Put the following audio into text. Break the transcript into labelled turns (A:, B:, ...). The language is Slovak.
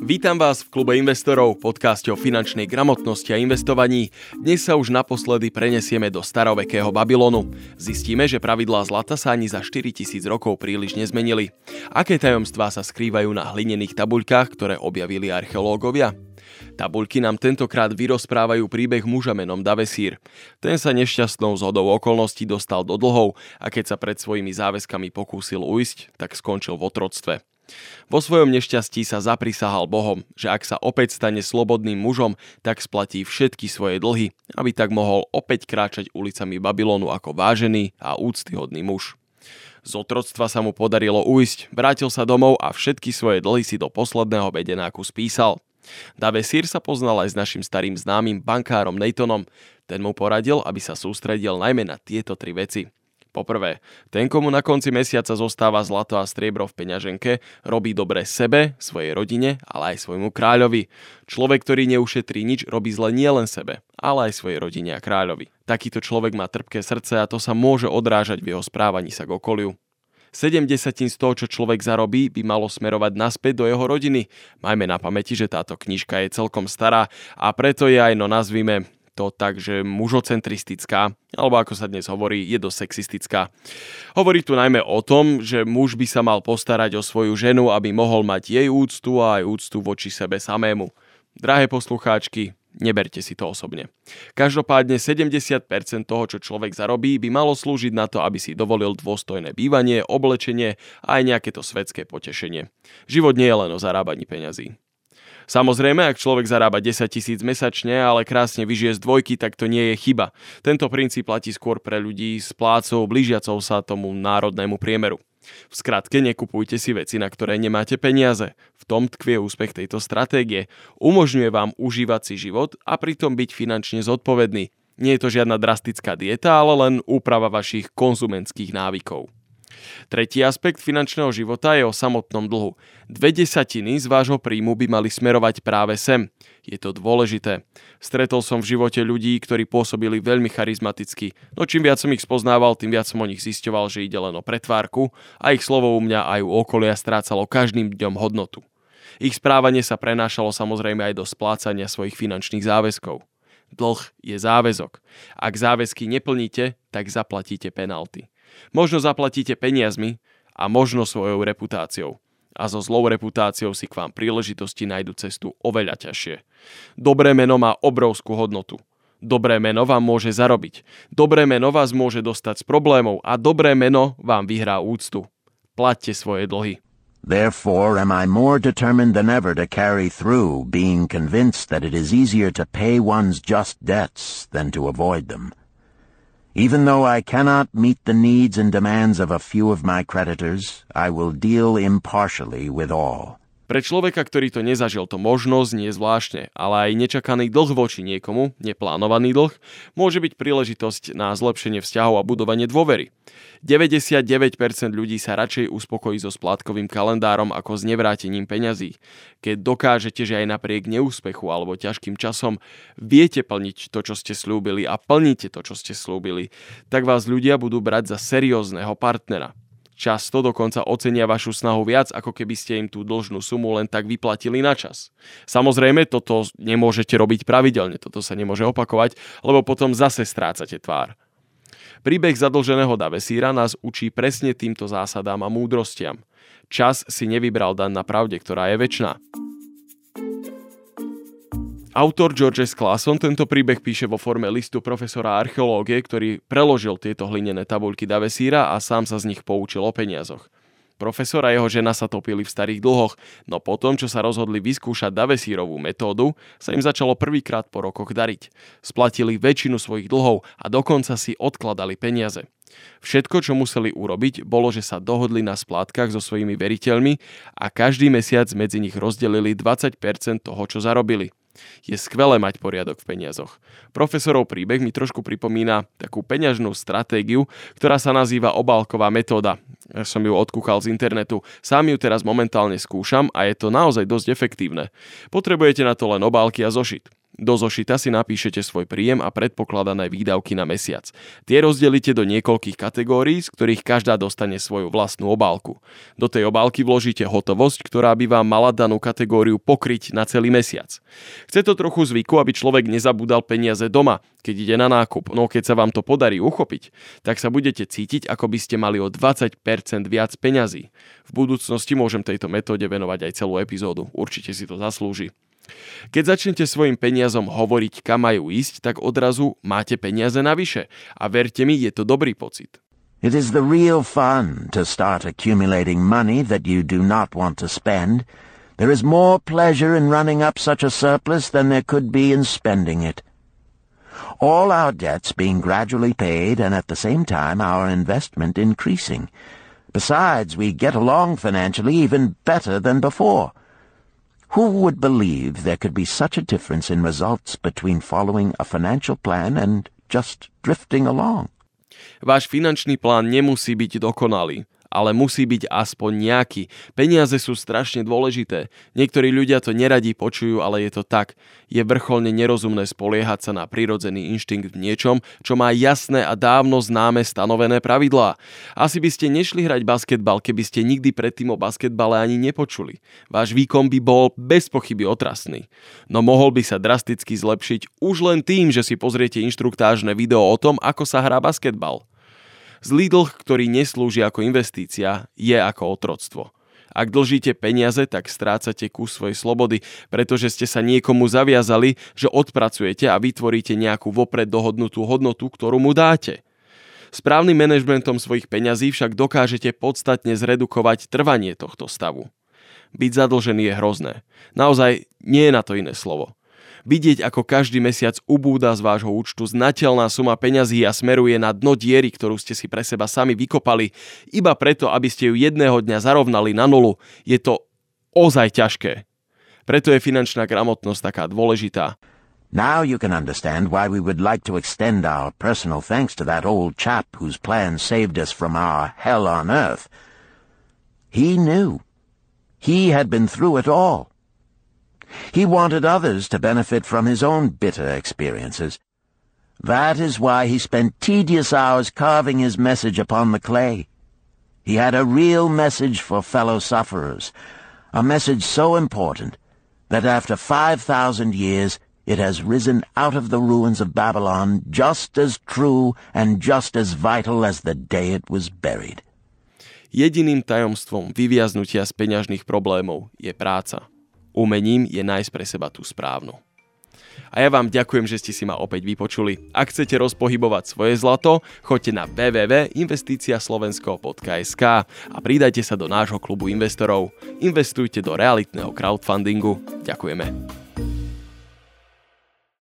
A: Vítam vás v klube investorov, podcaste o finančnej gramotnosti a investovaní. Dnes sa už naposledy prenesieme do starovekého Babylonu. Zistíme, že pravidlá zlata sa ani za 4000 rokov príliš nezmenili. Aké tajomstvá sa skrývajú na hlinených tabuľkách, ktoré objavili archeológovia? Tabuľky nám tentokrát vyrozprávajú príbeh muža menom Davesír. Ten sa nešťastnou zhodou okolností dostal do dlhov a keď sa pred svojimi záväzkami pokúsil ujsť, tak skončil v otroctve. Vo svojom nešťastí sa zaprisahal Bohom, že ak sa opäť stane slobodným mužom, tak splatí všetky svoje dlhy, aby tak mohol opäť kráčať ulicami Babylonu ako vážený a úctyhodný muž. Z otroctva sa mu podarilo ujsť, vrátil sa domov a všetky svoje dlhy si do posledného bedenáku spísal. Davesír sa poznal aj s našim starým známym bankárom Nathanom. Ten mu poradil, aby sa sústredil najmä na tieto tri veci – Poprvé, ten, komu na konci mesiaca zostáva zlato a striebro v peňaženke, robí dobre sebe, svojej rodine, ale aj svojmu kráľovi. Človek, ktorý neušetrí nič, robí zle nielen sebe, ale aj svojej rodine a kráľovi. Takýto človek má trpké srdce a to sa môže odrážať v jeho správaní sa k okoliu. 7 desatín z toho, čo človek zarobí, by malo smerovať naspäť do jeho rodiny. Majme na pamäti, že táto knižka je celkom stará a preto je aj, no nazvime, to tak, že mužocentristická, alebo ako sa dnes hovorí, je dosť sexistická. Hovorí tu najmä o tom, že muž by sa mal postarať o svoju ženu, aby mohol mať jej úctu a aj úctu voči sebe samému. Drahé poslucháčky, neberte si to osobne. Každopádne 70% toho, čo človek zarobí, by malo slúžiť na to, aby si dovolil dôstojné bývanie, oblečenie a aj nejaké to svetské potešenie. Život nie je len o zarábaní peňazí. Samozrejme, ak človek zarába 10 tisíc mesačne, ale krásne vyžije z dvojky, tak to nie je chyba. Tento princíp platí skôr pre ľudí s plácou blížiacou sa tomu národnému priemeru. V skratke, nekupujte si veci, na ktoré nemáte peniaze. V tom tkvie úspech tejto stratégie. Umožňuje vám užívať si život a pritom byť finančne zodpovedný. Nie je to žiadna drastická dieta, ale len úprava vašich konzumentských návykov. Tretí aspekt finančného života je o samotnom dlhu. Dve desatiny z vášho príjmu by mali smerovať práve sem. Je to dôležité. Stretol som v živote ľudí, ktorí pôsobili veľmi charizmaticky, no čím viac som ich spoznával, tým viac som o nich zisťoval, že ide len o pretvárku a ich slovo u mňa aj u okolia strácalo každým dňom hodnotu. Ich správanie sa prenášalo samozrejme aj do splácania svojich finančných záväzkov. Dlh je záväzok. Ak záväzky neplníte, tak zaplatíte penalty. Možno zaplatíte peniazmi a možno svojou reputáciou. A so zlou reputáciou si k vám príležitosti nájdu cestu oveľa ťažšie. Dobré meno má obrovskú hodnotu. Dobré meno vám môže zarobiť. Dobré meno vás môže dostať z problémov a dobré meno vám vyhrá úctu. Plaťte svoje dlhy.
B: Therefore am I more determined than ever to carry through, being convinced that it is easier to pay one's just debts than to avoid them. Even though I cannot meet the needs and demands of a few of my creditors, I will deal impartially with all.
A: Pre človeka, ktorý to nezažil, to možno znie zvláštne, ale aj nečakaný dlh voči niekomu, neplánovaný dlh, môže byť príležitosť na zlepšenie vzťahov a budovanie dôvery. 99% ľudí sa radšej uspokojí so splátkovým kalendárom ako s nevrátením peňazí. Keď dokážete, že aj napriek neúspechu alebo ťažkým časom viete plniť to, čo ste slúbili a plníte to, čo ste slúbili, tak vás ľudia budú brať za seriózneho partnera. Často dokonca ocenia vašu snahu viac, ako keby ste im tú dlžnú sumu len tak vyplatili na čas. Samozrejme, toto nemôžete robiť pravidelne, toto sa nemôže opakovať, lebo potom zase strácate tvár. Príbeh zadlženého Davesíra nás učí presne týmto zásadám a múdrostiam. Čas si nevybral dan na pravde, ktorá je väčšiná. Autor George S. Clason tento príbeh píše vo forme listu profesora archeológie, ktorý preložil tieto hlinené tabuľky Davesíra a sám sa z nich poučil o peniazoch. Profesor a jeho žena sa topili v starých dlhoch, no potom, čo sa rozhodli vyskúšať Davesírovú metódu, sa im začalo prvýkrát po rokoch dariť. Splatili väčšinu svojich dlhov a dokonca si odkladali peniaze. Všetko, čo museli urobiť, bolo, že sa dohodli na splátkach so svojimi veriteľmi a každý mesiac medzi nich rozdelili 20% toho, čo zarobili. Je skvelé mať poriadok v peniazoch. Profesorov príbeh mi trošku pripomína takú peňažnú stratégiu, ktorá sa nazýva obálková metóda. Ja som ju odkúkal z internetu, sám ju teraz momentálne skúšam a je to naozaj dosť efektívne. Potrebujete na to len obálky a zošit. Do zošita si napíšete svoj príjem a predpokladané výdavky na mesiac. Tie rozdelíte do niekoľkých kategórií, z ktorých každá dostane svoju vlastnú obálku. Do tej obálky vložíte hotovosť, ktorá by vám mala danú kategóriu pokryť na celý mesiac. Chce to trochu zvyku, aby človek nezabúdal peniaze doma, keď ide na nákup, no keď sa vám to podarí uchopiť, tak sa budete cítiť, ako by ste mali o 20% viac peňazí. V budúcnosti môžem tejto metóde venovať aj celú epizódu, určite si to zaslúži. Keď začnete svojim peniazom hovoriť, kam majú ísť, tak odrazu máte peniaze navyše. A verte mi, je to dobrý pocit.
B: It is the real fun to start accumulating money that you do not want to spend. There is more pleasure in running up such a surplus than there could be in spending it. All our debts being gradually paid and at the same time our investment increasing. Besides, we get along financially even better than before. Who would believe there could be such a difference in results between following a financial plan and just drifting along?
A: Váš finančný plán nemusí byť dokonalý, ale musí byť aspoň nejaký. Peniaze sú strašne dôležité. Niektorí ľudia to neradi počujú, ale je to tak. Je vrcholne nerozumné spoliehať sa na prírodzený inštinkt v niečom, čo má jasné a dávno známe stanovené pravidlá. Asi by ste nešli hrať basketbal, keby ste nikdy predtým o basketbale ani nepočuli. Váš výkon by bol bez pochyby otrasný. No mohol by sa drasticky zlepšiť už len tým, že si pozriete inštruktážne video o tom, ako sa hrá basketbal. Zlý dlh, ktorý neslúži ako investícia, je ako otroctvo. Ak dlžíte peniaze, tak strácate kus svojej slobody, pretože ste sa niekomu zaviazali, že odpracujete a vytvoríte nejakú vopred dohodnutú hodnotu, ktorú mu dáte. Správnym manažmentom svojich peňazí však dokážete podstatne zredukovať trvanie tohto stavu. Byť zadlžený je hrozné. Naozaj nie je na to iné slovo vidieť, ako každý mesiac ubúda z vášho účtu znateľná suma peňazí a smeruje na dno diery, ktorú ste si pre seba sami vykopali, iba preto, aby ste ju jedného dňa zarovnali na nulu, je to ozaj ťažké. Preto je finančná gramotnosť taká dôležitá.
B: Now you can understand why we would like to extend our personal thanks to that old chap whose plan saved us from our hell on earth. He knew. He had been through it all. He wanted others to benefit from his own bitter experiences. That is why he spent tedious hours carving his message upon the clay. He had a real message for fellow sufferers, a message so important that after 5,000 years it has risen out of the ruins of Babylon just as true and just as vital as the day it was buried.
A: Jediným tajomstvom vyviaznutia z peňažných problémov je práca. Umením je nájsť pre seba tú správnu. A ja vám ďakujem, že ste si ma opäť vypočuli. Ak chcete rozpohybovať svoje zlato, choďte na www.investiciaslovensko.sk a pridajte sa do nášho klubu investorov. Investujte do realitného crowdfundingu. Ďakujeme.